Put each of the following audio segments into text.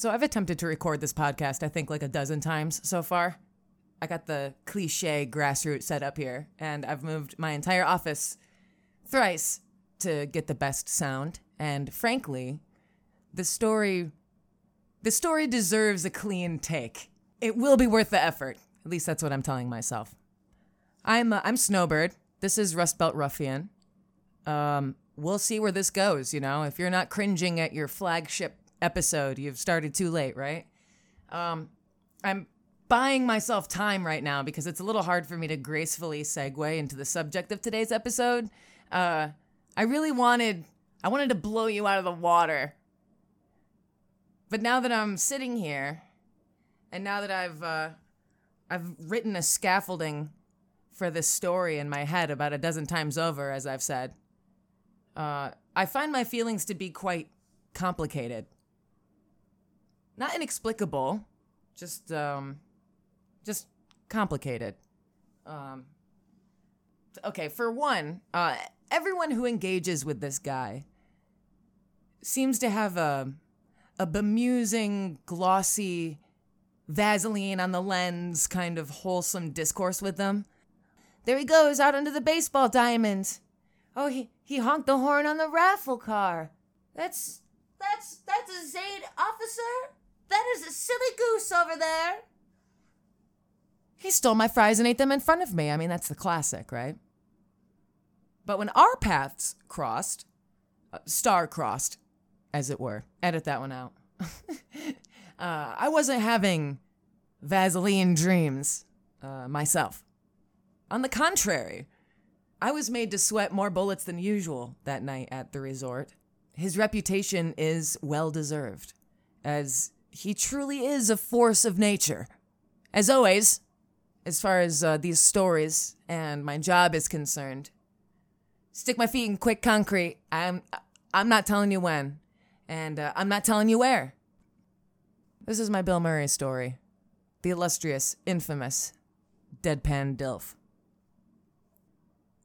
So I've attempted to record this podcast, I think, like a dozen times so far. I got the cliche grassroots set up here, and I've moved my entire office thrice to get the best sound. And frankly, the story the story deserves a clean take. It will be worth the effort. At least that's what I'm telling myself. I'm uh, I'm Snowbird. This is Rust Belt Ruffian. Um, we'll see where this goes. You know, if you're not cringing at your flagship episode, you've started too late, right? Um, I'm buying myself time right now because it's a little hard for me to gracefully segue into the subject of today's episode. Uh, I really wanted I wanted to blow you out of the water. But now that I'm sitting here, and now that I've uh, I've written a scaffolding for this story in my head about a dozen times over, as I've said, uh, I find my feelings to be quite complicated. Not inexplicable, just um, just complicated. Um, okay, for one, uh, everyone who engages with this guy seems to have a a bemusing, glossy, Vaseline on the lens kind of wholesome discourse with them. There he goes out under the baseball diamond. Oh, he, he honked the horn on the raffle car. That's that's that's a Zaid officer. That is a silly goose over there. He stole my fries and ate them in front of me. I mean, that's the classic, right? But when our paths crossed, uh, star crossed, as it were, edit that one out. uh, I wasn't having Vaseline dreams uh, myself. On the contrary, I was made to sweat more bullets than usual that night at the resort. His reputation is well deserved, as he truly is a force of nature. As always, as far as uh, these stories and my job is concerned, stick my feet in quick concrete. I'm I'm not telling you when, and uh, I'm not telling you where. This is my Bill Murray story, the illustrious, infamous, deadpan Dilf.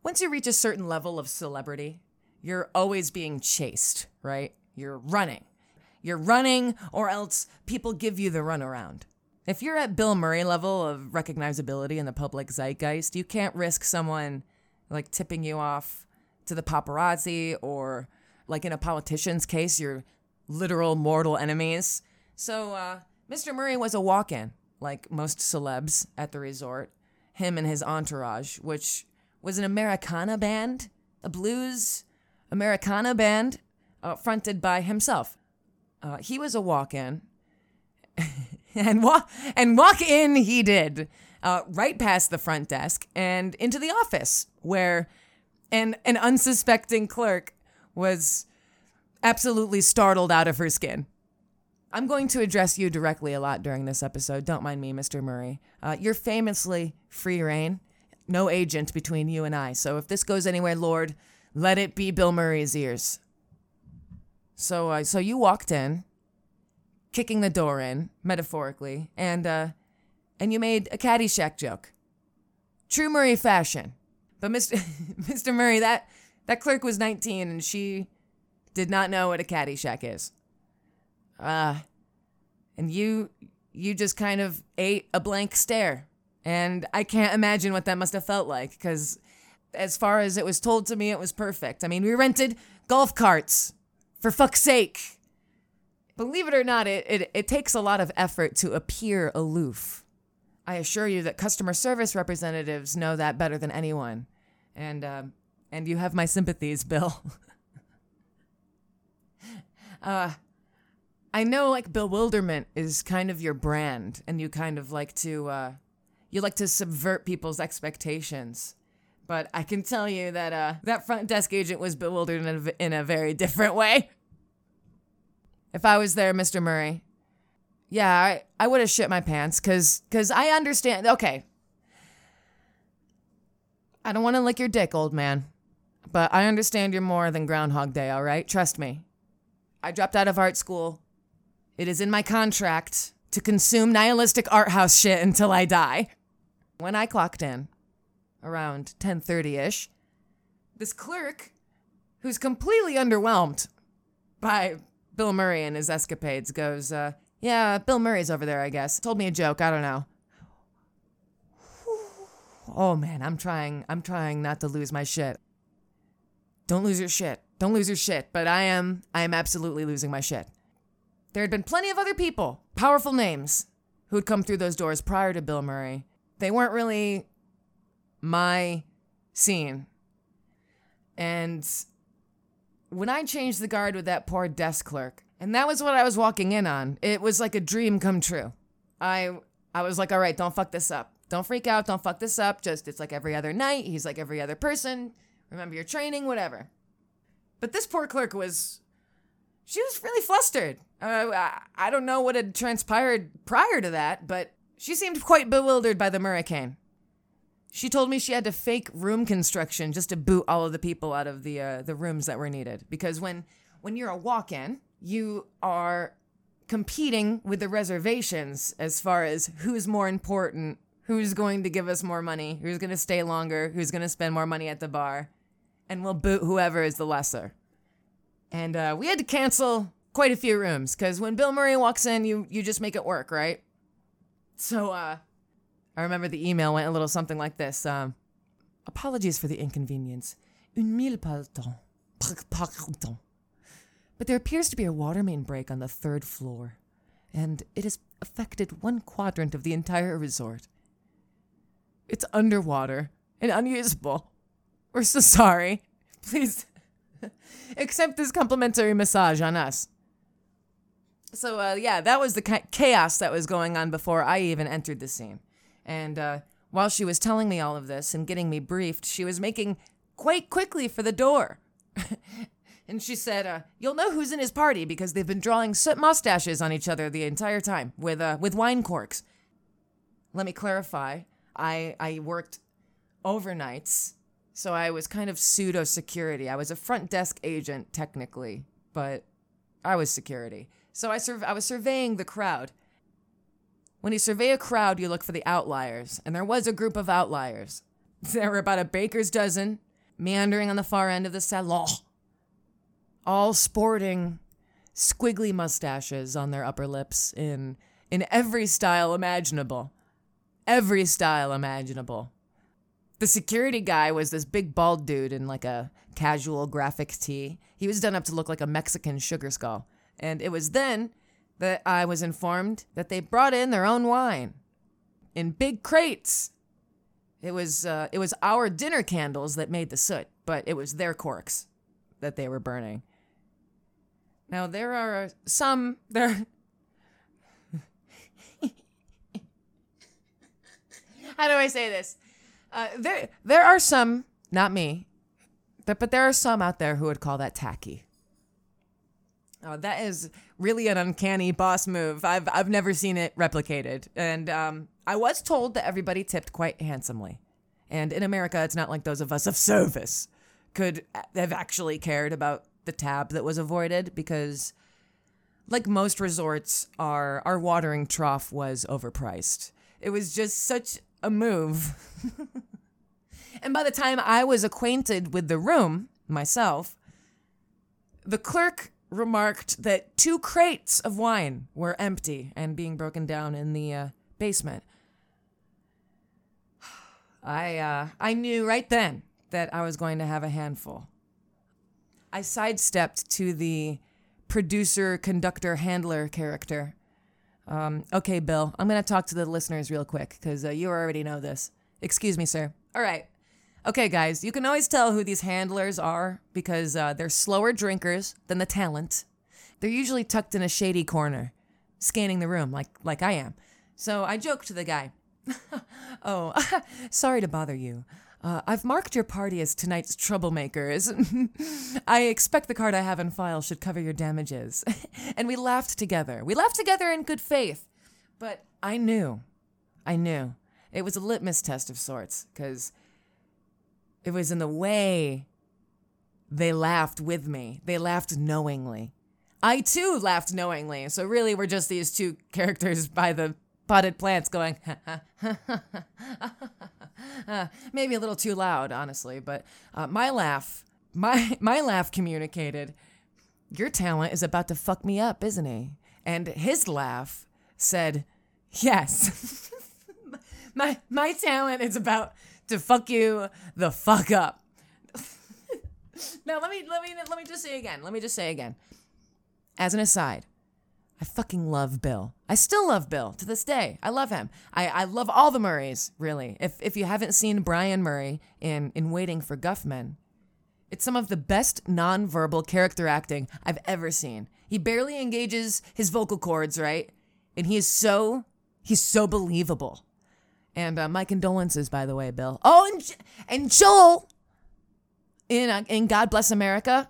Once you reach a certain level of celebrity, you're always being chased, right? You're running. You're running, or else people give you the runaround. If you're at Bill Murray level of recognizability in the public zeitgeist, you can't risk someone like tipping you off to the paparazzi or like in a politician's case, your literal mortal enemies. So, uh, Mr. Murray was a walk in, like most celebs at the resort. Him and his entourage, which was an Americana band, a blues Americana band uh, fronted by himself. Uh, he was a walk in. and walk and walk in he did, uh, right past the front desk and into the office where an an unsuspecting clerk was absolutely startled out of her skin. I'm going to address you directly a lot during this episode. Don't mind me, Mr. Murray. Uh, you're famously free reign, no agent between you and I. So if this goes anywhere, Lord, let it be Bill Murray's ears. So, uh, so you walked in, kicking the door in, metaphorically, and uh, and you made a Caddyshack joke, true Murray fashion. But Mr. Mr. Murray, that that clerk was 19, and she did not know what a Caddyshack is. Uh, and you you just kind of ate a blank stare. And I can't imagine what that must have felt like because as far as it was told to me, it was perfect. I mean, we rented golf carts for fuck's sake. Believe it or not, it, it, it takes a lot of effort to appear aloof. I assure you that customer service representatives know that better than anyone. And, uh, and you have my sympathies, Bill. uh, I know like bewilderment is kind of your brand, and you kind of like to uh, you like to subvert people's expectations. But I can tell you that uh, that front desk agent was bewildered in a, in a very different way. If I was there, Mr. Murray, yeah, I, I would have shit my pants because cause I understand. Okay. I don't want to lick your dick, old man, but I understand you're more than Groundhog Day, all right? Trust me. I dropped out of art school it is in my contract to consume nihilistic art house shit until I die. When I clocked in, around 10:30ish, this clerk who's completely underwhelmed by Bill Murray and his escapades goes, uh, Yeah, Bill Murray's over there, I guess. Told me a joke. I don't know. Oh man, I'm trying. I'm trying not to lose my shit. Don't lose your shit. Don't lose your shit. But I am. I am absolutely losing my shit. There had been plenty of other people, powerful names, who had come through those doors prior to Bill Murray. They weren't really my scene. And when I changed the guard with that poor desk clerk, and that was what I was walking in on, it was like a dream come true. I I was like, all right, don't fuck this up. Don't freak out. Don't fuck this up. Just, it's like every other night. He's like every other person. Remember your training, whatever. But this poor clerk was, she was really flustered. Uh, I, I don't know what had transpired prior to that, but she seemed quite bewildered by the hurricane. She told me she had to fake room construction just to boot all of the people out of the uh, the rooms that were needed. Because when when you're a walk-in, you are competing with the reservations as far as who's more important who's going to give us more money, who's going to stay longer, who's going to spend more money at the bar, and we'll boot whoever is the lesser. And uh, we had to cancel quite a few rooms because when Bill Murray walks in, you you just make it work, right? So uh, I remember the email went a little something like this: um, "Apologies for the inconvenience. Un mille pardon. Pardon. But there appears to be a water main break on the third floor, and it has affected one quadrant of the entire resort. It's underwater and unusable. We're so sorry. Please accept this complimentary massage on us. So, uh, yeah, that was the chaos that was going on before I even entered the scene. And uh, while she was telling me all of this and getting me briefed, she was making quite quickly for the door. and she said, uh, "You'll know who's in his party because they've been drawing soot mustaches on each other the entire time with uh, with wine corks." Let me clarify. I I worked overnights, so I was kind of pseudo security. I was a front desk agent technically, but I was security. So I sur- I was surveying the crowd. When you survey a crowd, you look for the outliers, and there was a group of outliers. There were about a baker's dozen meandering on the far end of the salon, all sporting squiggly mustaches on their upper lips in in every style imaginable every style imaginable. The security guy was this big bald dude in like a casual graphic tee. He was done up to look like a Mexican sugar skull. And it was then that I was informed that they brought in their own wine in big crates. It was uh, it was our dinner candles that made the soot, but it was their corks that they were burning. Now there are some there how do I say this? Uh, there, there are some, not me, but, but there are some out there who would call that tacky. Oh, that is really an uncanny boss move. I've I've never seen it replicated, and um, I was told that everybody tipped quite handsomely. And in America, it's not like those of us of service could have actually cared about the tab that was avoided because, like most resorts, our our watering trough was overpriced. It was just such a move. and by the time I was acquainted with the room myself, the clerk remarked that two crates of wine were empty and being broken down in the uh, basement. I uh, I knew right then that I was going to have a handful. I sidestepped to the producer, conductor, handler character um, okay, Bill, I'm going to talk to the listeners real quick because uh, you already know this. Excuse me, sir. All right. Okay, guys, you can always tell who these handlers are because uh, they're slower drinkers than the talent. They're usually tucked in a shady corner, scanning the room like like I am. So I joked to the guy. oh, sorry to bother you. Uh, I've marked your party as tonight's troublemakers. I expect the card I have in file should cover your damages. and we laughed together. We laughed together in good faith. But I knew. I knew. It was a litmus test of sorts, because it was in the way they laughed with me. They laughed knowingly. I too laughed knowingly. So really, we're just these two characters by the potted plants going, maybe a little too loud, honestly, but uh, my laugh, my my laugh communicated, your talent is about to fuck me up, isn't he? And his laugh said, Yes. my my talent is about to fuck you the fuck up. now let me let me let me just say again. Let me just say again. As an aside, I fucking love Bill. I still love Bill to this day. I love him. I, I love all the Murrays, really. If if you haven't seen Brian Murray in in Waiting for Guffman, it's some of the best nonverbal character acting I've ever seen. He barely engages his vocal cords, right? And he is so he's so believable. And uh, my condolences, by the way, Bill. Oh, and and Joel in uh, in God Bless America.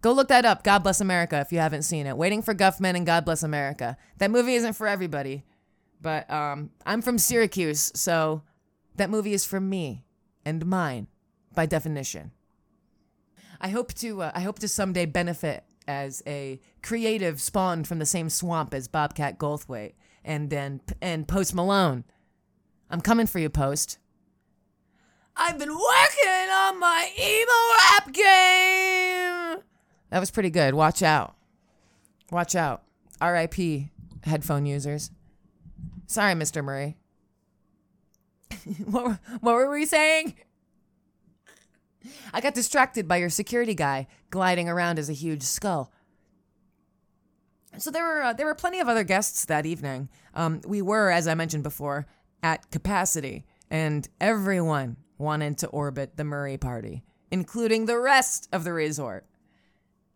Go look that up. God Bless America if you haven't seen it. Waiting for Guffman and God Bless America. That movie isn't for everybody, but um, I'm from Syracuse, so that movie is for me and mine by definition. I hope to uh, I hope to someday benefit as a creative spawned from the same swamp as Bobcat Goldthwait and then and Post Malone. I'm coming for you, Post. I've been working on my emo rap game. That was pretty good. Watch out. Watch out. RIP headphone users. Sorry, Mr. Murray. what, what were we saying? I got distracted by your security guy gliding around as a huge skull. So there were uh, there were plenty of other guests that evening. Um, we were, as I mentioned before, at capacity, and everyone wanted to orbit the Murray party, including the rest of the resort.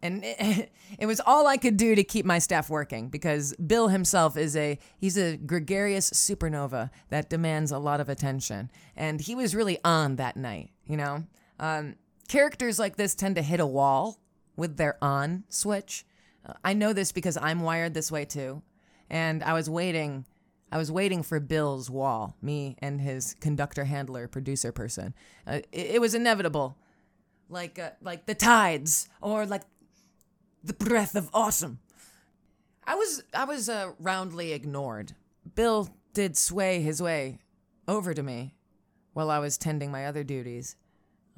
And it, it, was all I could do to keep my staff working because Bill himself is a he's a gregarious supernova that demands a lot of attention, and he was really on that night. You know, um, characters like this tend to hit a wall with their on switch. Uh, I know this because I'm wired this way too, and I was waiting I was waiting for Bill's wall, me and his conductor, handler, producer person. Uh, it, it, was inevitable, like uh, like the tides or like the breath of autumn. I was I was uh, roundly ignored. Bill did sway his way over to me while I was tending my other duties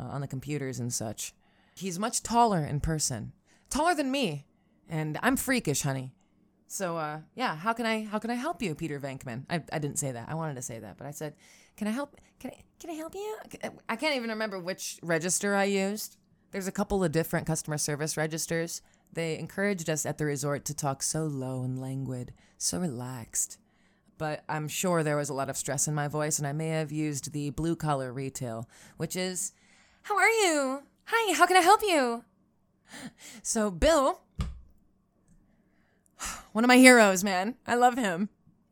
uh, on the computers and such. He's much taller in person, taller than me, and I'm freakish, honey. So uh, yeah, how can I how can I help you, Peter Venkman? I, I didn't say that. I wanted to say that, but I said, can I help? Can I can I help you? I can't even remember which register I used. There's a couple of different customer service registers. They encouraged us at the resort to talk so low and languid, so relaxed. But I'm sure there was a lot of stress in my voice, and I may have used the blue collar retail, which is, How are you? Hi, how can I help you? So, Bill, one of my heroes, man. I love him.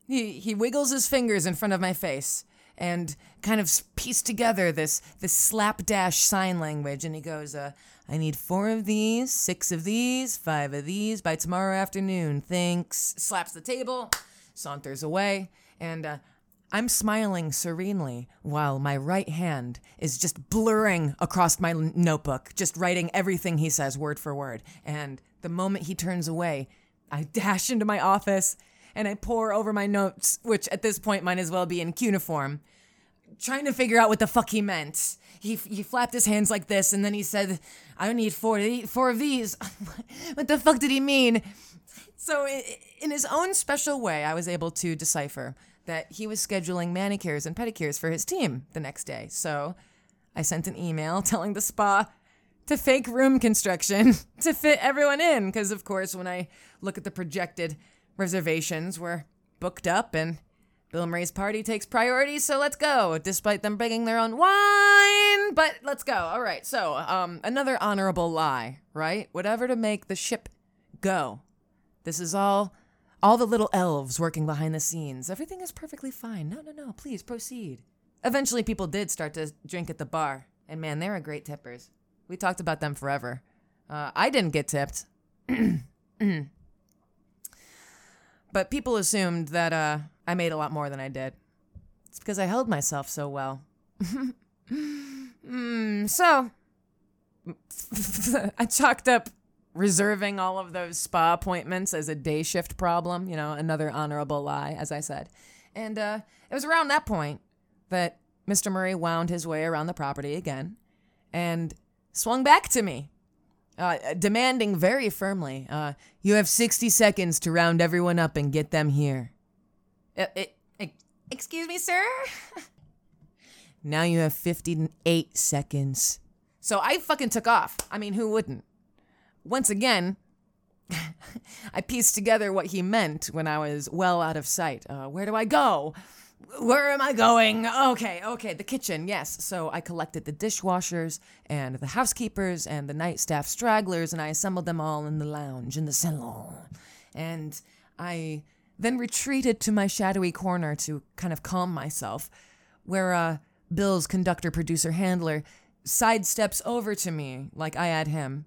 He he wiggles his fingers in front of my face and kind of piece together this this slapdash sign language and he goes uh I need four of these, six of these, five of these by tomorrow afternoon. Thanks. Slaps the table, saunters away, and uh, I'm smiling serenely while my right hand is just blurring across my notebook, just writing everything he says word for word. And the moment he turns away, I dash into my office and I pour over my notes, which at this point might as well be in cuneiform, trying to figure out what the fuck he meant. He, he flapped his hands like this and then he said, I need four, four of these. what the fuck did he mean? So, in his own special way, I was able to decipher that he was scheduling manicures and pedicures for his team the next day. So, I sent an email telling the spa to fake room construction to fit everyone in. Because, of course, when I look at the projected reservations, we're booked up and Bill Murray's party takes priority, so let's go, despite them bringing their own wine. But let's go. All right, so um, another honorable lie, right? Whatever to make the ship go. This is all, all the little elves working behind the scenes. Everything is perfectly fine. No, no, no, please proceed. Eventually, people did start to drink at the bar, and man, they were great tippers. We talked about them forever. Uh, I didn't get tipped. but people assumed that uh, I made a lot more than I did. It's because I held myself so well. mm, so, I chalked up reserving all of those spa appointments as a day shift problem, you know, another honorable lie, as I said. And uh, it was around that point that Mr. Murray wound his way around the property again and swung back to me. uh, demanding very firmly, uh, "You have sixty seconds to round everyone up and get them here." Uh, it, it, excuse me, sir. now you have fifty-eight seconds. So I fucking took off. I mean, who wouldn't? Once again, I pieced together what he meant when I was well out of sight. Uh, where do I go? Where am I going? Okay, okay, the kitchen, yes. So I collected the dishwashers and the housekeepers and the night staff stragglers and I assembled them all in the lounge, in the salon. And I then retreated to my shadowy corner to kind of calm myself, where uh, Bill's conductor, producer, handler sidesteps over to me like I had him.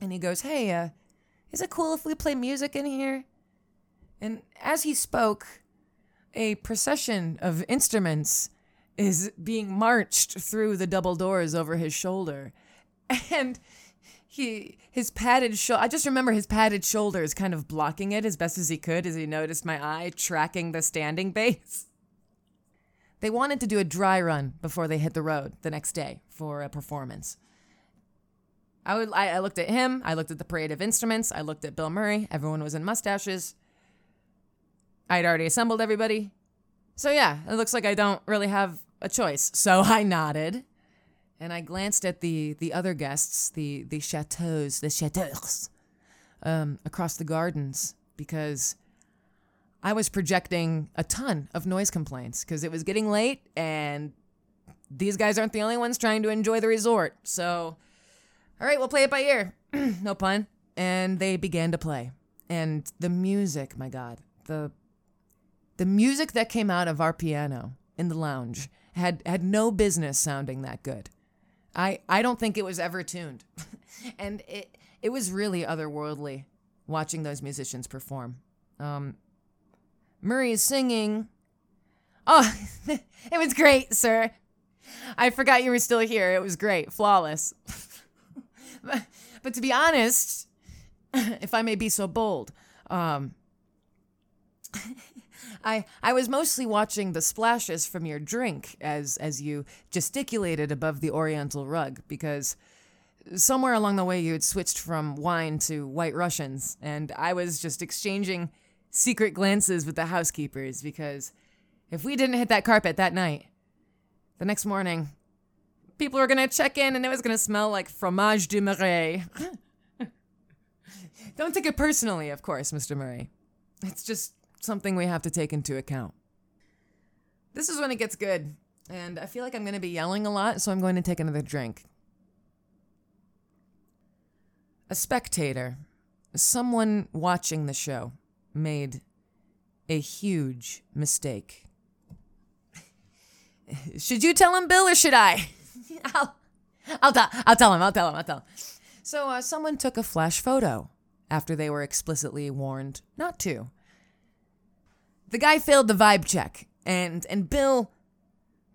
And he goes, Hey, uh, is it cool if we play music in here? And as he spoke, a procession of instruments is being marched through the double doors over his shoulder. And he his padded shoulder I just remember his padded shoulders kind of blocking it as best as he could as he noticed my eye tracking the standing bass. They wanted to do a dry run before they hit the road the next day for a performance. I would I, I looked at him, I looked at the parade of instruments, I looked at Bill Murray, everyone was in mustaches. I'd already assembled everybody. So yeah, it looks like I don't really have a choice. So I nodded and I glanced at the the other guests, the the chateaus, the chateaux, um, across the gardens because I was projecting a ton of noise complaints because it was getting late and these guys aren't the only ones trying to enjoy the resort. So all right, we'll play it by ear. no pun. And they began to play. And the music, my God, the the music that came out of our piano in the lounge had had no business sounding that good. I I don't think it was ever tuned. and it it was really otherworldly watching those musicians perform. Um Murray is singing. Oh, it was great, sir. I forgot you were still here. It was great. Flawless. but, but to be honest, if I may be so bold, um, I I was mostly watching the splashes from your drink as as you gesticulated above the oriental rug because somewhere along the way you had switched from wine to white Russians and I was just exchanging secret glances with the housekeepers because if we didn't hit that carpet that night, the next morning people were gonna check in and it was gonna smell like fromage de Marais. Don't take it personally, of course, Mr. Murray. It's just something we have to take into account. This is when it gets good, and I feel like I'm gonna be yelling a lot, so I'm going to take another drink. A spectator, someone watching the show, made a huge mistake. should you tell him, Bill, or should I? I'll, I'll, tell, I'll tell him. I'll tell him. I'll tell him. So, uh, someone took a flash photo after they were explicitly warned not to. The guy failed the vibe check, and and Bill,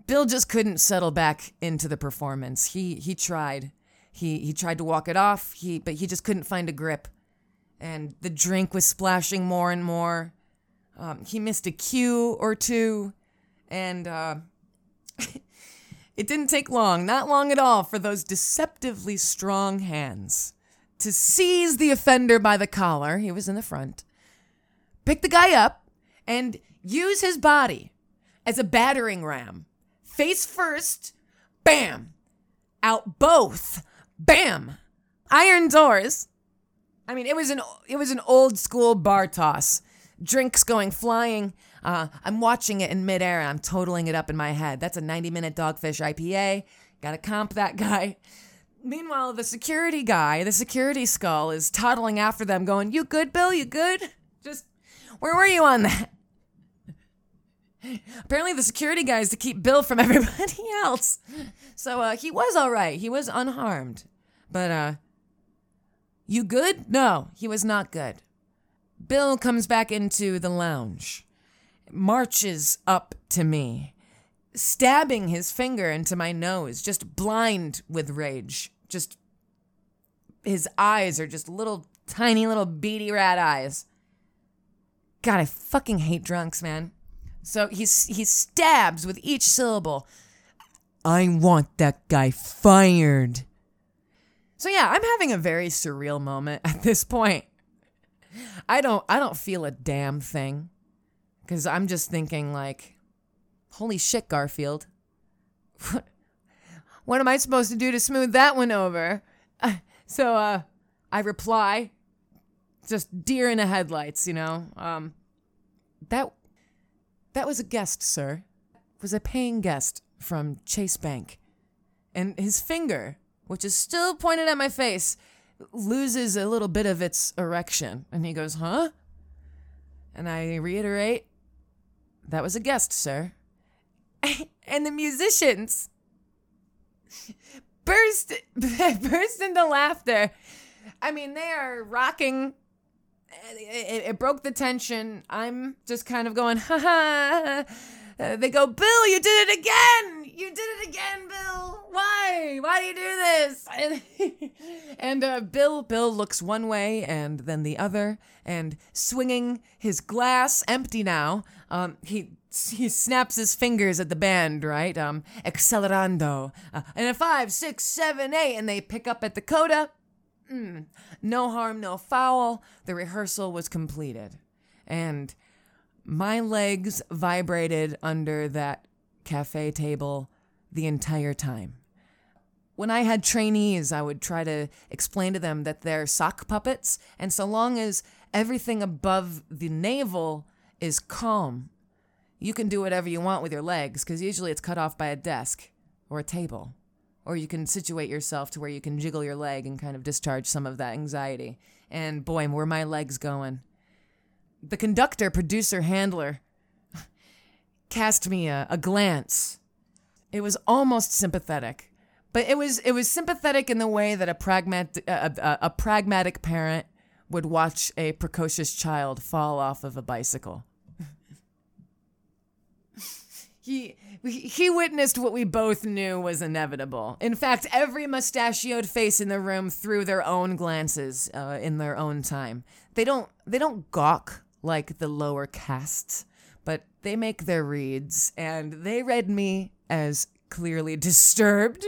Bill just couldn't settle back into the performance. He he tried, he he tried to walk it off. He but he just couldn't find a grip, and the drink was splashing more and more. Um, he missed a cue or two, and uh, It didn't take long, not long at all, for those deceptively strong hands to seize the offender by the collar, he was in the front, pick the guy up, and use his body as a battering ram. Face first, bam, out both, bam, iron doors. I mean, it was an it was an old school bar toss. Drinks going flying, uh, I'm watching it in midair and I'm totaling it up in my head. That's a 90 minute Dogfish IPA. Gotta comp that guy. Meanwhile, the security guy, the security skull, is toddling after them, going, You good, Bill? You good? Just, where were you on that? Apparently, the security guys to keep Bill from everybody else. So uh, he was all right. He was unharmed. But, uh, you good? No, he was not good. Bill comes back into the lounge marches up to me, stabbing his finger into my nose, just blind with rage. Just his eyes are just little tiny little beady rat eyes. God, I fucking hate drunks, man. So he's he stabs with each syllable. I want that guy fired. So yeah, I'm having a very surreal moment at this point. I don't I don't feel a damn thing cuz I'm just thinking like holy shit Garfield. what am I supposed to do to smooth that one over? so uh I reply just deer in the headlights, you know. Um that that was a guest, sir. It was a paying guest from Chase Bank. And his finger, which is still pointed at my face, loses a little bit of its erection. And he goes, Huh? And I reiterate, That was a guest, sir. and the musicians burst burst into laughter. I mean, they are rocking. It, it, broke the tension. I'm just kind of going, ha ha. Uh, they go, Bill, you did it again. You did it again, Bill. Why? Why do you do this? And, and uh, Bill, Bill looks one way and then the other, and swinging his glass, empty now. Um, he he snaps his fingers at the band, right? Um, accelerando. Uh, and a five, six, seven, eight, and they pick up at the coda. Mm, no harm, no foul. The rehearsal was completed. And my legs vibrated under that cafe table the entire time. When I had trainees, I would try to explain to them that they're sock puppets, and so long as everything above the navel is calm, you can do whatever you want with your legs, because usually it's cut off by a desk or a table. Or you can situate yourself to where you can jiggle your leg and kind of discharge some of that anxiety. And boy, were my legs going the conductor, producer, handler cast me a, a glance. It was almost sympathetic, but it was it was sympathetic in the way that a pragmatic a, a, a pragmatic parent would watch a precocious child fall off of a bicycle. he he witnessed what we both knew was inevitable. In fact, every mustachioed face in the room threw their own glances uh, in their own time. They don't they don't gawk like the lower castes, but they make their reads, and they read me as clearly disturbed.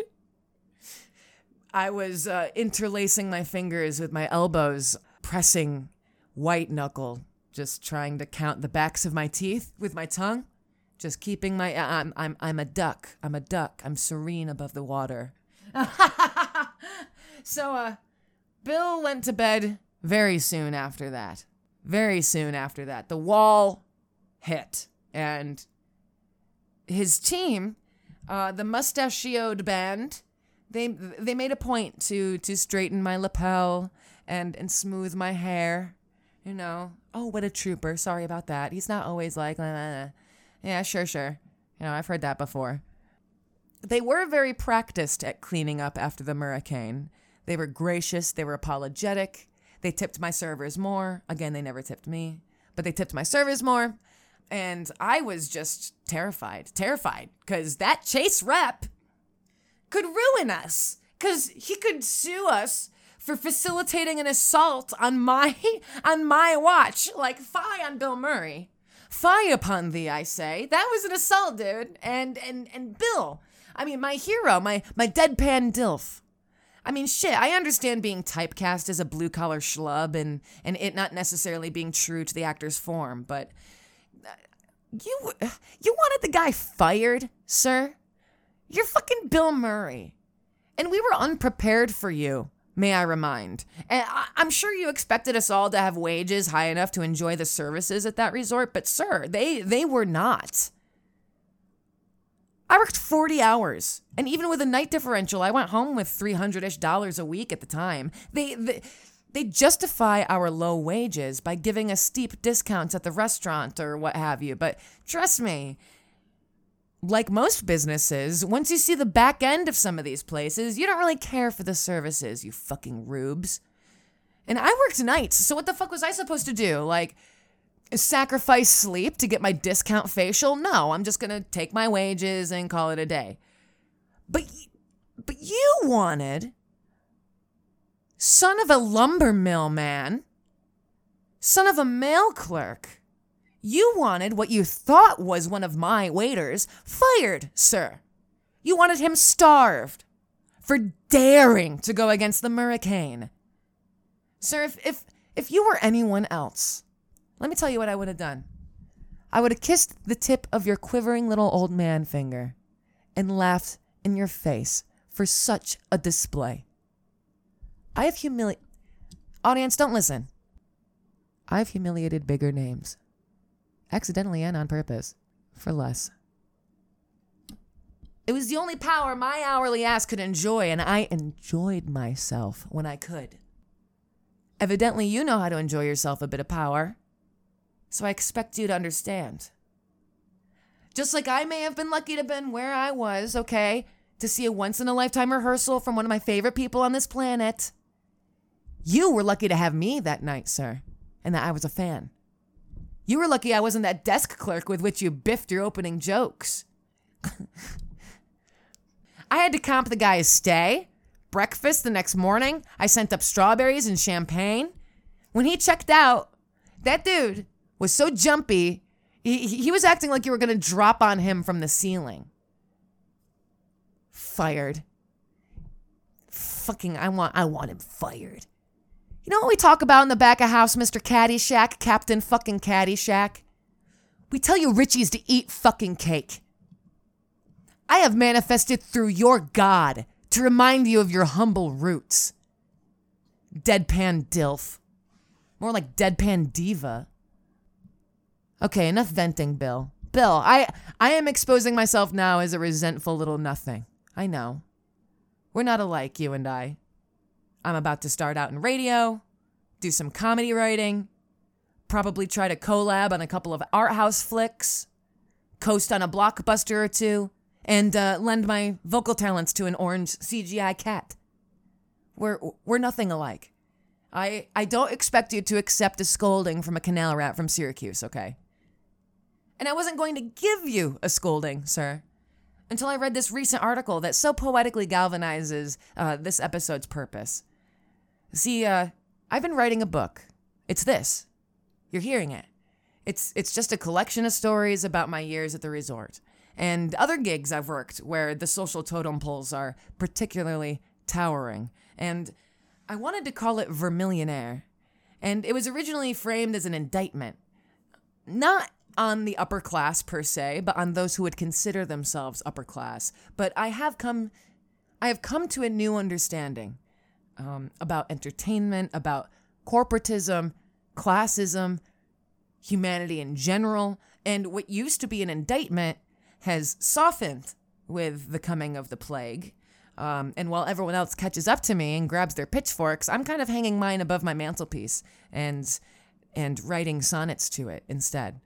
I was uh, interlacing my fingers with my elbows, pressing white knuckle, just trying to count the backs of my teeth with my tongue, just keeping my. I'm I'm I'm a duck. I'm a duck. I'm serene above the water. so, uh, Bill went to bed very soon after that very soon after that. The wall hit, and his team, uh, the mustachioed band, they they made a point to to straighten my lapel and and smooth my hair. You know, oh what a trooper. Sorry about that. He's not always like, uh, yeah, sure, sure. You know, I've heard that before. They were very practiced at cleaning up after the hurricane. They were gracious. They were apologetic. They tipped my servers more. Again, they never tipped me, but they tipped my servers more. And I was just terrified, terrified, because that Chase rep could ruin us, because he could sue us for facilitating an assault on my on my watch. Like fie on Bill Murray. Fie upon thee, I say. That was an assault, dude. And and and Bill, I mean my hero, my my deadpan dilf. I mean, shit, I understand being typecast as a blue collar schlub and, and it not necessarily being true to the actor's form, but uh, you you wanted the guy fired, sir? You're fucking Bill Murray. And we were unprepared for you, may I remind. And I, I'm sure you expected us all to have wages high enough to enjoy the services at that resort, but sir, they they were not. I worked 40 hours. And even with a night differential, I went home with 300 ish dollars a week at the time. They, they, they justify our low wages by giving us steep discounts at the restaurant or what have you. But trust me, like most businesses, once you see the back end of some of these places, you don't really care for the services, you fucking rubes. And I worked nights, so what the fuck was I supposed to do? Like, sacrifice sleep to get my discount facial? No, I'm just to take my wages and call it a day. But but you wanted son of a lumber mill man, son of a mail clerk. You wanted what you thought was one of my waiters fired, sir. You wanted him starved for daring to go against the Hurricane. Sir, if, if, if you were anyone else, let me tell you what I would have done. I would have kissed the tip of your quivering little old man finger and laughed in your face for such a display. I have humiliated. Audience, don't listen. I've humiliated bigger names, accidentally and on purpose, for less. It was the only power my hourly ass could enjoy, and I enjoyed myself when I could. Evidently, you know how to enjoy yourself a bit of power, so I expect you to understand. Just like I may have been lucky to been where I was, okay, to see a once in a lifetime rehearsal from one of my favorite people on this planet. You were lucky to have me that night, sir, and that I was a fan. You were lucky I wasn't that desk clerk with which you biffed your opening jokes. I had to comp the guy's stay, breakfast the next morning. I sent up strawberries and champagne. When he checked out, that dude was so jumpy, he, he was acting like you were going to drop on him from the ceiling. Fired. Fucking, I want, I want him fired. You know what we talk about in the back of house, Mr. Caddyshack, Captain fucking Caddyshack? We tell you Richies to eat fucking cake. I have manifested through your God to remind you of your humble roots. Deadpan Dilf. More like Deadpan Diva. Okay, enough venting, Bill. Bill, I I am exposing myself now as a resentful little nothing. I know. We're not alike, you and I. I'm about to start out in radio, do some comedy writing, probably try to collab on a couple of art house flicks, coast on a blockbuster or two, and uh, lend my vocal talents to an orange CGI cat. We're we're nothing alike. I I don't expect you to accept a scolding from a canal rat from Syracuse, okay? And I wasn't going to give you a scolding, sir, until I read this recent article that so poetically galvanizes uh, this episode's purpose. See, uh, I've been writing a book. It's this. You're hearing it. It's it's just a collection of stories about my years at the resort and other gigs I've worked where the social totem poles are particularly towering. And I wanted to call it Vermillionaire. And it was originally framed as an indictment, not on the upper class per se, but on those who would consider themselves upper class. But I have come, I have come to a new understanding um, about entertainment, about corporatism, classism, humanity in general, and what used to be an indictment has softened with the coming of the plague. Um, and while everyone else catches up to me and grabs their pitchforks, I'm kind of hanging mine above my mantelpiece and and writing sonnets to it instead.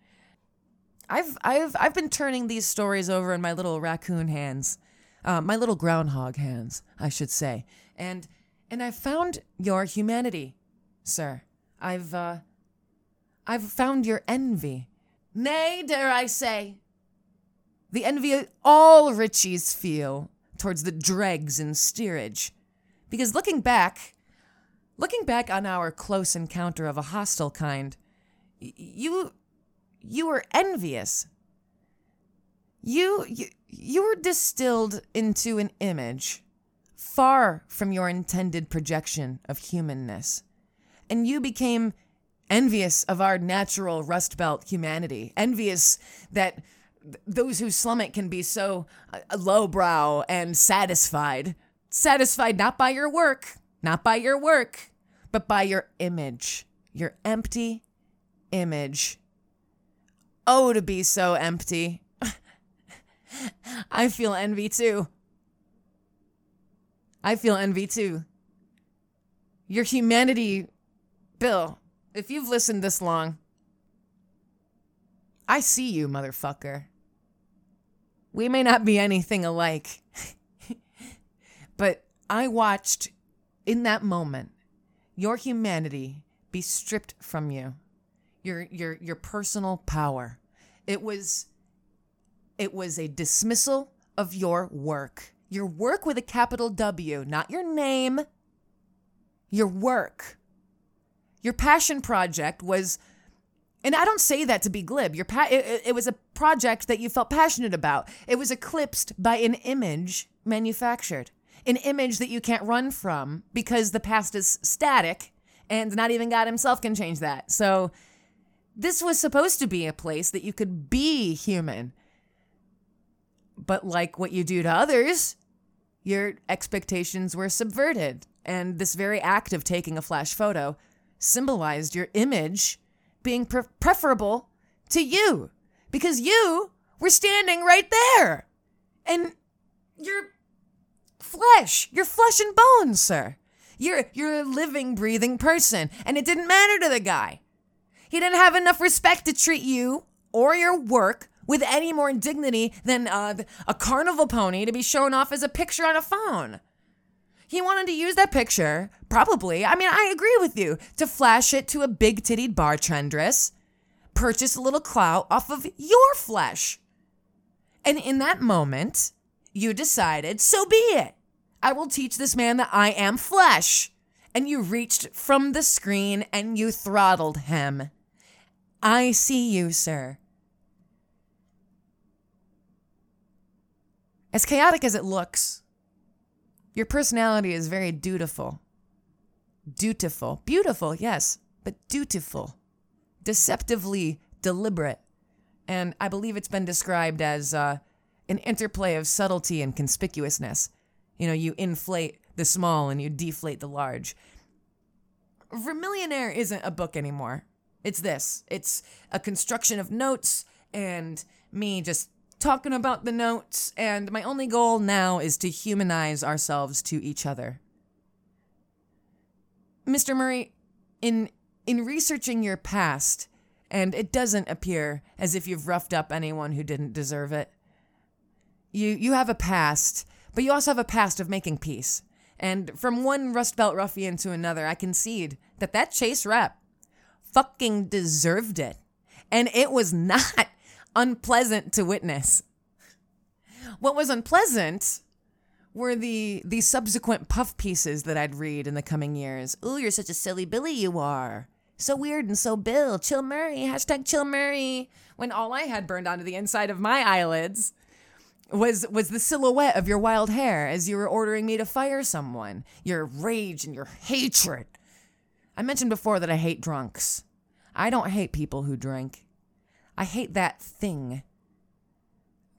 I've I've I've been turning these stories over in my little raccoon hands, uh, my little groundhog hands, I should say, and and I've found your humanity, sir. I've uh, I've found your envy. Nay, dare I say, the envy all Richies feel towards the dregs in steerage. Because looking back, looking back on our close encounter of a hostile kind, you you were envious. You you, you were distilled into an image far from your intended projection of humanness. And you became envious of our natural rust belt humanity, envious that those who slum it can be so uh, lowbrow and satisfied. Satisfied not by your work, not by your work, but by your image, your empty image. Oh, to be so empty. I feel envy too. I feel envy too. Your humanity, Bill, if you've listened this long, I see you, motherfucker. We may not be anything alike, but I watched in that moment your humanity be stripped from you, your your your personal power. It was it was a dismissal of your work. Your work with a capital W, not your name. Your work. Your passion project was and I don't say that to be glib. Your pa- it, it was a project that you felt passionate about. It was eclipsed by an image manufactured. an image that you can't run from because the past is static and not even God himself can change that. So this was supposed to be a place that you could be human. But like what you do to others, your expectations were subverted. And this very act of taking a flash photo symbolized your image being pre- preferable to you because you were standing right there. And you're flesh, you're flesh and bones, sir. You're you're a living, breathing person, and it didn't matter to the guy. He didn't have enough respect to treat you or your work with any more dignity than uh, a carnival pony to be shown off as a picture on a phone. He wanted to use that picture, probably. I mean, I agree with you, to flash it to a big tittied bartendress, purchase a little clout off of your flesh. And in that moment, you decided, so be it. I will teach this man that I am flesh. And you reached from the screen and you throttled him. I see you, sir. As chaotic as it looks, your personality is very dutiful. Dutiful. Beautiful, yes, but dutiful. Deceptively deliberate. And I believe it's been described as uh, an interplay of subtlety and conspicuousness. You know, you inflate the small and you deflate the large. Vermillionaire isn't a book anymore. It's this. It's a construction of notes and me just talking about the notes. And my only goal now is to humanize ourselves to each other. Mr. Murray, in in researching your past, and it doesn't appear as if you've roughed up anyone who didn't deserve it. You you have a past, but you also have a past of making peace. And from one Rust Belt ruffian to another, I concede that that Chase rep fucking deserved it. And it was not unpleasant to witness. What was unpleasant were the the subsequent puff pieces that I'd read in the coming years. Ooh, you're such a silly Billy, you are. So weird and so Bill. Chill Murray. Hashtag Chill Murray. When all I had burned onto the inside of my eyelids was was the silhouette of your wild hair as you were ordering me to fire someone. Your rage and your hatred. I mentioned before that I hate drunks. I don't hate people who drink. I hate that thing.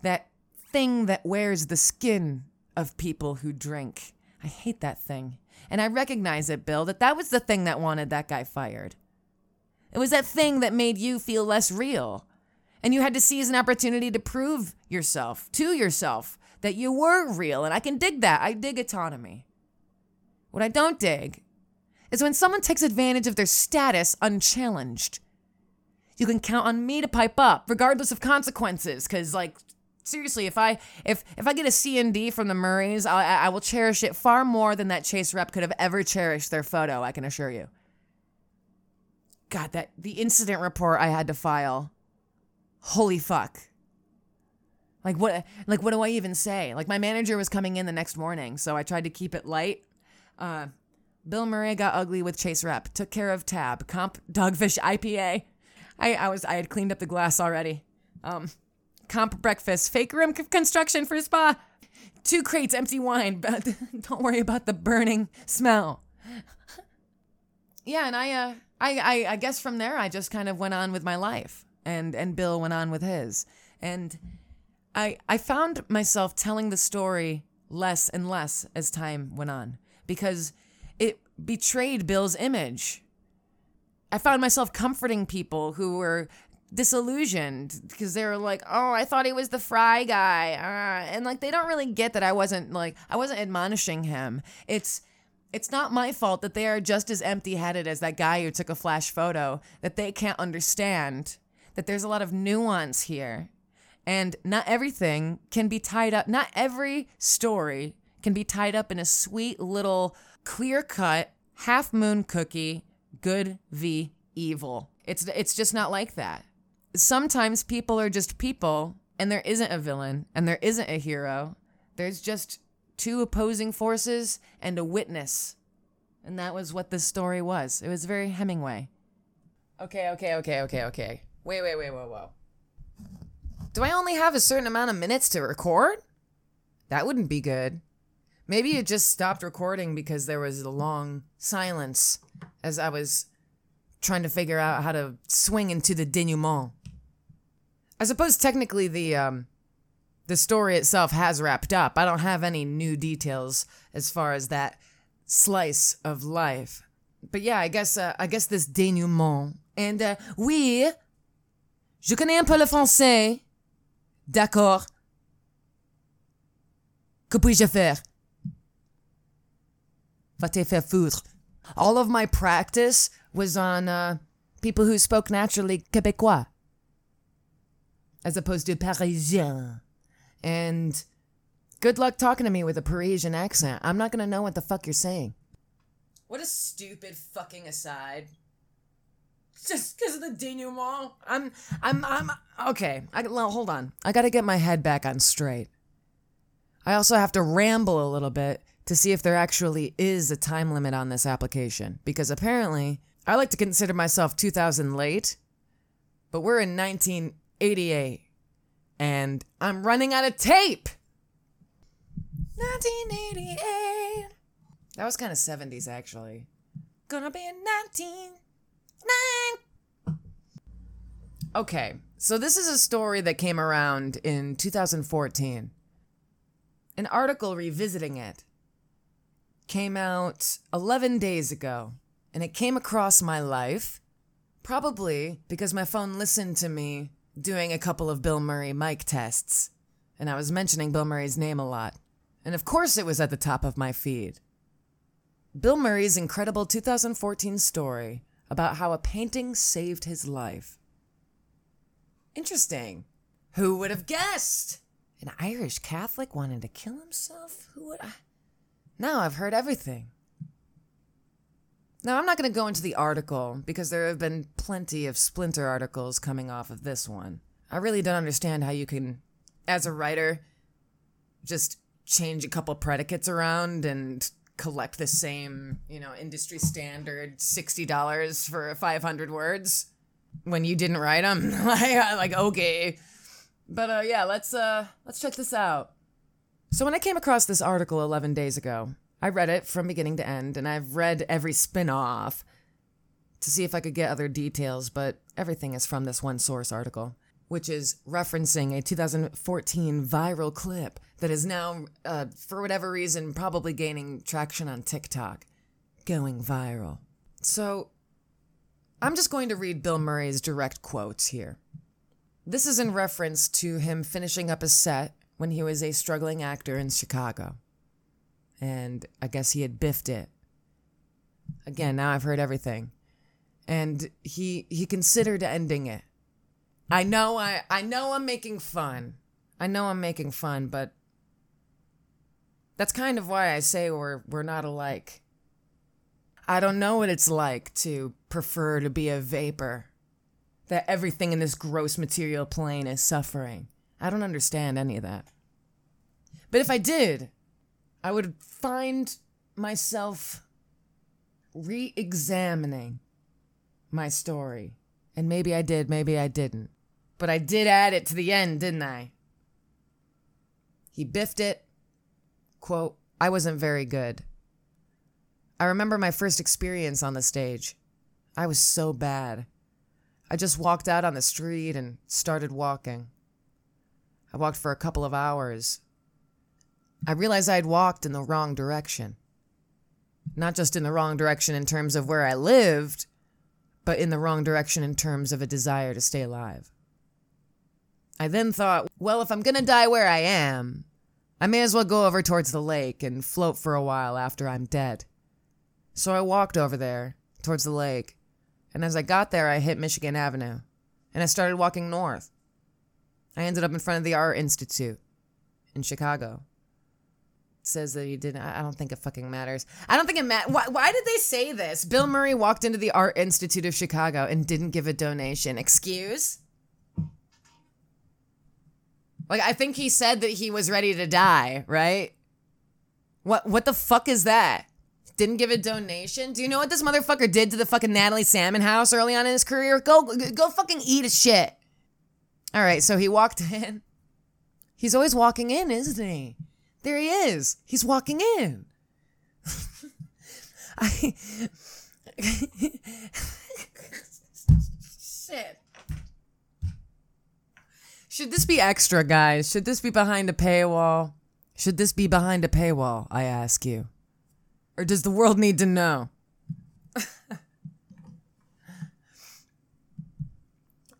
That thing that wears the skin of people who drink. I hate that thing. And I recognize it, Bill, that that was the thing that wanted that guy fired. It was that thing that made you feel less real. And you had to seize an opportunity to prove yourself, to yourself, that you were real. And I can dig that. I dig autonomy. What I don't dig is when someone takes advantage of their status unchallenged. You can count on me to pipe up, regardless of consequences, because, like, seriously, if I if if I get a C and D from the Murrays, I, I will cherish it far more than that Chase rep could have ever cherished their photo. I can assure you. God, that the incident report I had to file. Holy fuck. Like what like what do I even say? Like my manager was coming in the next morning, so I tried to keep it light. Uh Bill Murray got ugly with Chase Rep. Took care of Tab. Comp Dogfish IPA. I, I was I had cleaned up the glass already. Um, comp breakfast. Fake room construction for spa. Two crates empty wine. But don't worry about the burning smell. yeah, and I uh I, I I guess from there I just kind of went on with my life, and and Bill went on with his, and I I found myself telling the story less and less as time went on because it betrayed Bill's image. I found myself comforting people who were disillusioned because they were like, "Oh, I thought he was the fry guy," uh, and like they don't really get that I wasn't like I wasn't admonishing him. It's it's not my fault that they are just as empty-headed as that guy who took a flash photo. That they can't understand that there's a lot of nuance here, and not everything can be tied up. Not every story can be tied up in a sweet little clear cut, half moon cookie, good v evil. It's it's just not like that. Sometimes people are just people and there isn't a villain and there isn't a hero. There's just two opposing forces and a witness. And that was what this story was. It was very Hemingway. Okay, okay, okay, okay, okay. Wait, wait, wait, whoa, whoa. Do I only have a certain amount of minutes to record? That wouldn't be good. Maybe it just stopped recording because there was a long silence as I was trying to figure out how to swing into the denouement. I suppose technically the um the story itself has wrapped up. I don't have any new details as far as that slice of life. But yeah, I guess uh, I guess this denouement. And uh, oui, je connais un peu le français. D'accord. Que puis-je faire? Faire. All of my practice was on uh, people who spoke naturally Quebecois, as opposed to Parisien. And good luck talking to me with a Parisian accent. I'm not gonna know what the fuck you're saying. What a stupid fucking aside. Just because of the denouement. I'm, I'm, I'm, okay. I, well, hold on. I gotta get my head back on straight. I also have to ramble a little bit to see if there actually is a time limit on this application. Because apparently, I like to consider myself 2000 late, but we're in 1988 and I'm running out of tape. 1988. That was kind of 70s actually. Gonna be in 19. Okay, so this is a story that came around in 2014. An article revisiting it came out 11 days ago, and it came across my life, probably because my phone listened to me doing a couple of Bill Murray mic tests, and I was mentioning Bill Murray's name a lot. And of course, it was at the top of my feed. Bill Murray's incredible 2014 story about how a painting saved his life. Interesting. Who would have guessed? An Irish Catholic wanting to kill himself? Who would I? Now I've heard everything. Now, I'm not going to go into the article because there have been plenty of splinter articles coming off of this one. I really don't understand how you can, as a writer, just change a couple predicates around and collect the same, you know, industry standard $60 for 500 words when you didn't write them. like, okay. But uh, yeah, let's uh, let's check this out. So when I came across this article 11 days ago, I read it from beginning to end, and I've read every spin off to see if I could get other details, but everything is from this one source article, which is referencing a 2014 viral clip that is now, uh, for whatever reason, probably gaining traction on TikTok, going viral. So I'm just going to read Bill Murray's direct quotes here. This is in reference to him finishing up a set when he was a struggling actor in Chicago and I guess he had biffed it. Again, now I've heard everything. And he he considered ending it. I know I I know I'm making fun. I know I'm making fun, but that's kind of why I say we're we're not alike. I don't know what it's like to prefer to be a vapor. That everything in this gross material plane is suffering. I don't understand any of that. But if I did, I would find myself re examining my story. And maybe I did, maybe I didn't. But I did add it to the end, didn't I? He biffed it. Quote, I wasn't very good. I remember my first experience on the stage. I was so bad. I just walked out on the street and started walking. I walked for a couple of hours, I realized I'd walked in the wrong direction. Not just in the wrong direction in terms of where I lived, but in the wrong direction in terms of a desire to stay alive. I then thought, well, if I'm gonna die where I am, I may as well go over towards the lake and float for a while after I'm dead. So I walked over there, towards the lake, and as I got there, I hit Michigan Avenue, and I started walking north. I ended up in front of the Art Institute in Chicago says that he didn't. I don't think it fucking matters. I don't think it matters. Why, why did they say this? Bill Murray walked into the Art Institute of Chicago and didn't give a donation. Excuse? Like I think he said that he was ready to die, right? What what the fuck is that? Didn't give a donation? Do you know what this motherfucker did to the fucking Natalie Salmon house early on in his career? Go go fucking eat a shit. All right, so he walked in. He's always walking in, isn't he? There he is. He's walking in. I. Shit. Should this be extra, guys? Should this be behind a paywall? Should this be behind a paywall, I ask you? Or does the world need to know?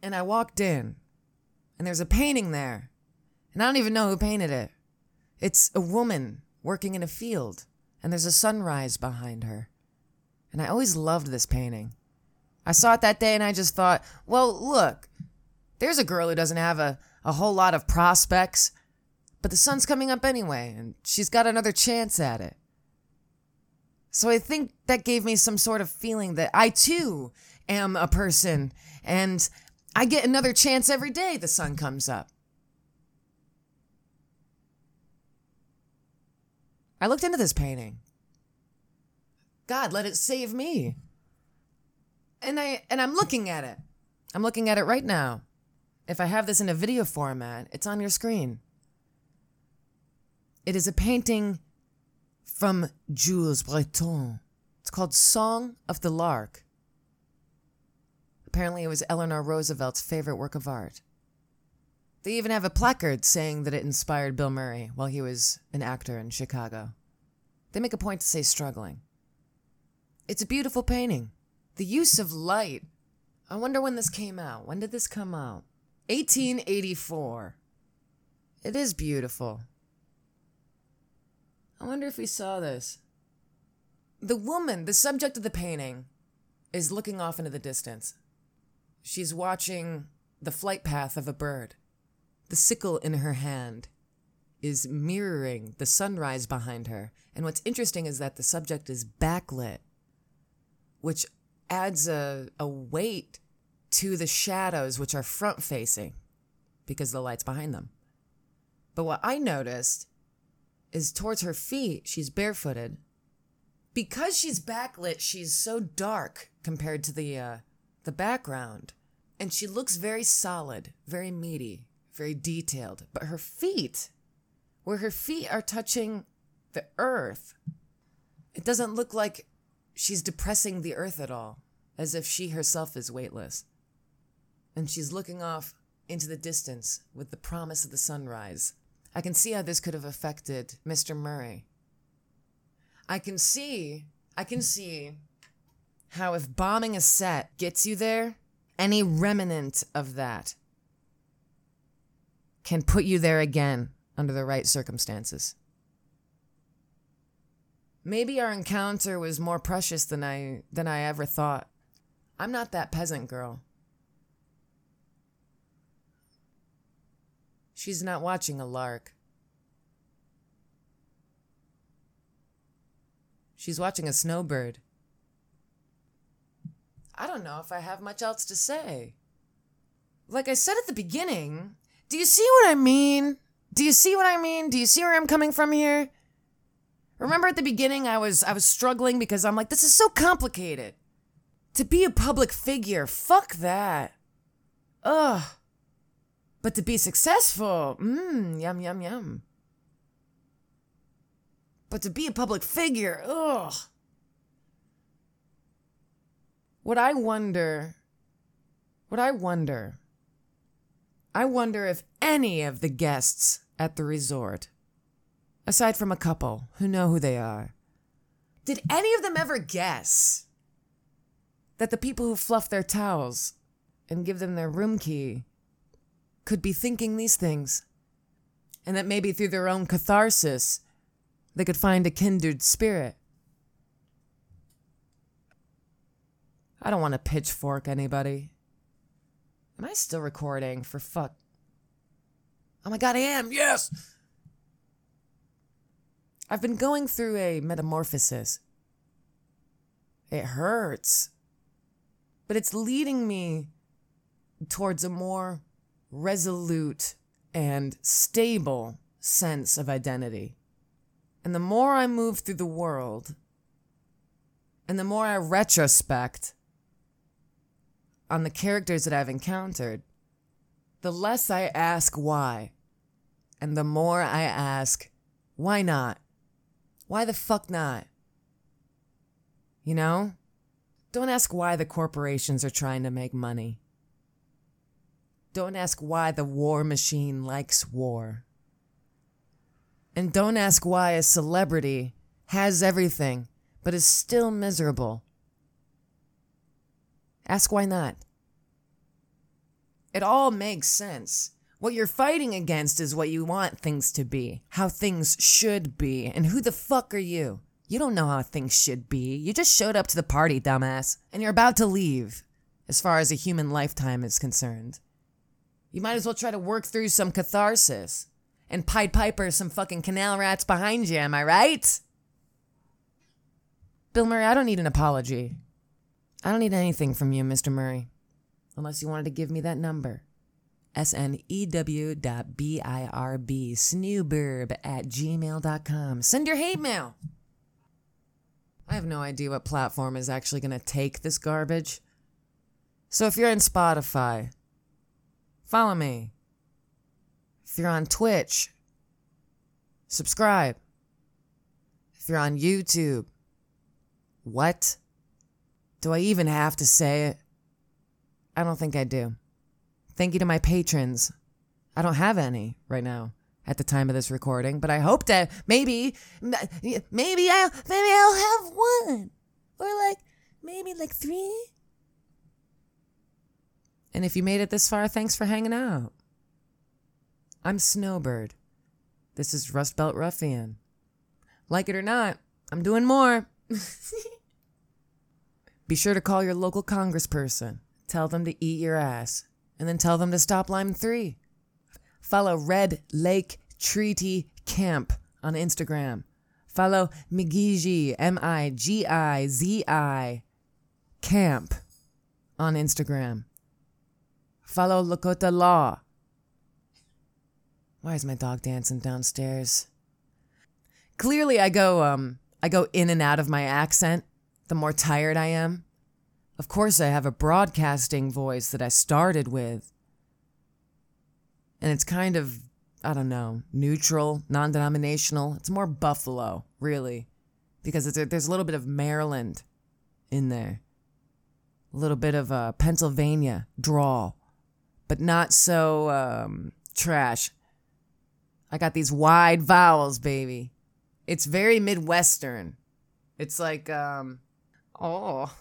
and I walked in, and there's a painting there. And I don't even know who painted it. It's a woman working in a field, and there's a sunrise behind her. And I always loved this painting. I saw it that day and I just thought, well, look, there's a girl who doesn't have a, a whole lot of prospects, but the sun's coming up anyway, and she's got another chance at it. So I think that gave me some sort of feeling that I too am a person, and I get another chance every day the sun comes up. I looked into this painting. God, let it save me. And I and I'm looking at it. I'm looking at it right now. If I have this in a video format, it's on your screen. It is a painting from Jules Breton. It's called Song of the Lark. Apparently, it was Eleanor Roosevelt's favorite work of art. They even have a placard saying that it inspired Bill Murray while he was an actor in Chicago. They make a point to say struggling. It's a beautiful painting. The use of light. I wonder when this came out. When did this come out? 1884. It is beautiful. I wonder if we saw this. The woman, the subject of the painting, is looking off into the distance. She's watching the flight path of a bird. The sickle in her hand is mirroring the sunrise behind her. And what's interesting is that the subject is backlit, which adds a, a weight to the shadows, which are front facing because the light's behind them. But what I noticed is towards her feet, she's barefooted. Because she's backlit, she's so dark compared to the uh, the background, and she looks very solid, very meaty, very detailed. But her feet, where her feet are touching the earth, it doesn't look like she's depressing the earth at all, as if she herself is weightless. And she's looking off into the distance with the promise of the sunrise. I can see how this could have affected Mr. Murray. I can see, I can see how if bombing a set gets you there, any remnant of that can put you there again under the right circumstances. Maybe our encounter was more precious than I than I ever thought. I'm not that peasant girl. She's not watching a lark. She's watching a snowbird. I don't know if I have much else to say. Like I said at the beginning, do you see what I mean? Do you see what I mean? Do you see where I'm coming from here? Remember at the beginning I was I was struggling because I'm like this is so complicated. To be a public figure, fuck that. Ugh. But to be successful, mmm, yum yum yum. But to be a public figure, ugh. What I wonder, what I wonder, I wonder if any of the guests at the resort aside from a couple who know who they are. Did any of them ever guess that the people who fluff their towels and give them their room key could be thinking these things? And that maybe through their own catharsis, they could find a kindred spirit? I don't want to pitchfork anybody. Am I still recording? For fuck. Oh my god, I am! Yes! I've been going through a metamorphosis. It hurts. But it's leading me towards a more resolute and stable sense of identity. And the more I move through the world, and the more I retrospect on the characters that I've encountered, the less I ask why, and the more I ask Why not? Why the fuck not? You know? Don't ask why the corporations are trying to make money. Don't ask why the war machine likes war. And don't ask why a celebrity has everything but is still miserable. Ask why not. It all makes sense. What you're fighting against is what you want things to be, how things should be, and who the fuck are you? You don't know how things should be. You just showed up to the party, dumbass, and you're about to leave, as far as a human lifetime is concerned. You might as well try to work through some catharsis and Pied Piper some fucking canal rats behind you, am I right? Bill Murray, I don't need an apology. I don't need anything from you, Mr. Murray. Unless you wanted to give me that number. S-N-E-W dot B-I-R-B, snewburb at gmail.com. Send your hate mail. I have no idea what platform is actually going to take this garbage. So if you're in Spotify, follow me. If you're on Twitch, subscribe. If you're on YouTube, what? Do I even have to say it? I don't think I do. Thank you to my patrons. I don't have any right now at the time of this recording, but I hope to maybe maybe I'll maybe I'll have one or like maybe like 3. And if you made it this far, thanks for hanging out. I'm Snowbird. This is Rust Belt Ruffian. Like it or not, I'm doing more. Be sure to call your local congressperson. Tell them to eat your ass. And then tell them to stop Line 3. Follow Red Lake Treaty Camp on Instagram. Follow Migizi, M I G I Z I, Camp on Instagram. Follow Lakota Law. Why is my dog dancing downstairs? Clearly I go um I go in and out of my accent the more tired I am. Of course I have a broadcasting voice that I started with. And it's kind of I don't know, neutral, non-denominational. It's more Buffalo, really. Because a, there's a little bit of Maryland in there. A little bit of uh, Pennsylvania drawl, but not so um, trash. I got these wide vowels, baby. It's very Midwestern. It's like, um, oh.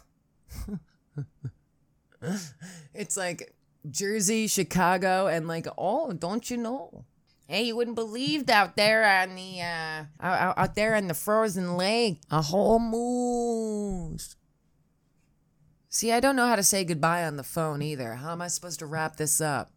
it's like Jersey, Chicago, and like, oh, don't you know? Hey, you wouldn't believe out there on the uh out, out there in the frozen lake, a whole moose. See, I don't know how to say goodbye on the phone either. How am I supposed to wrap this up?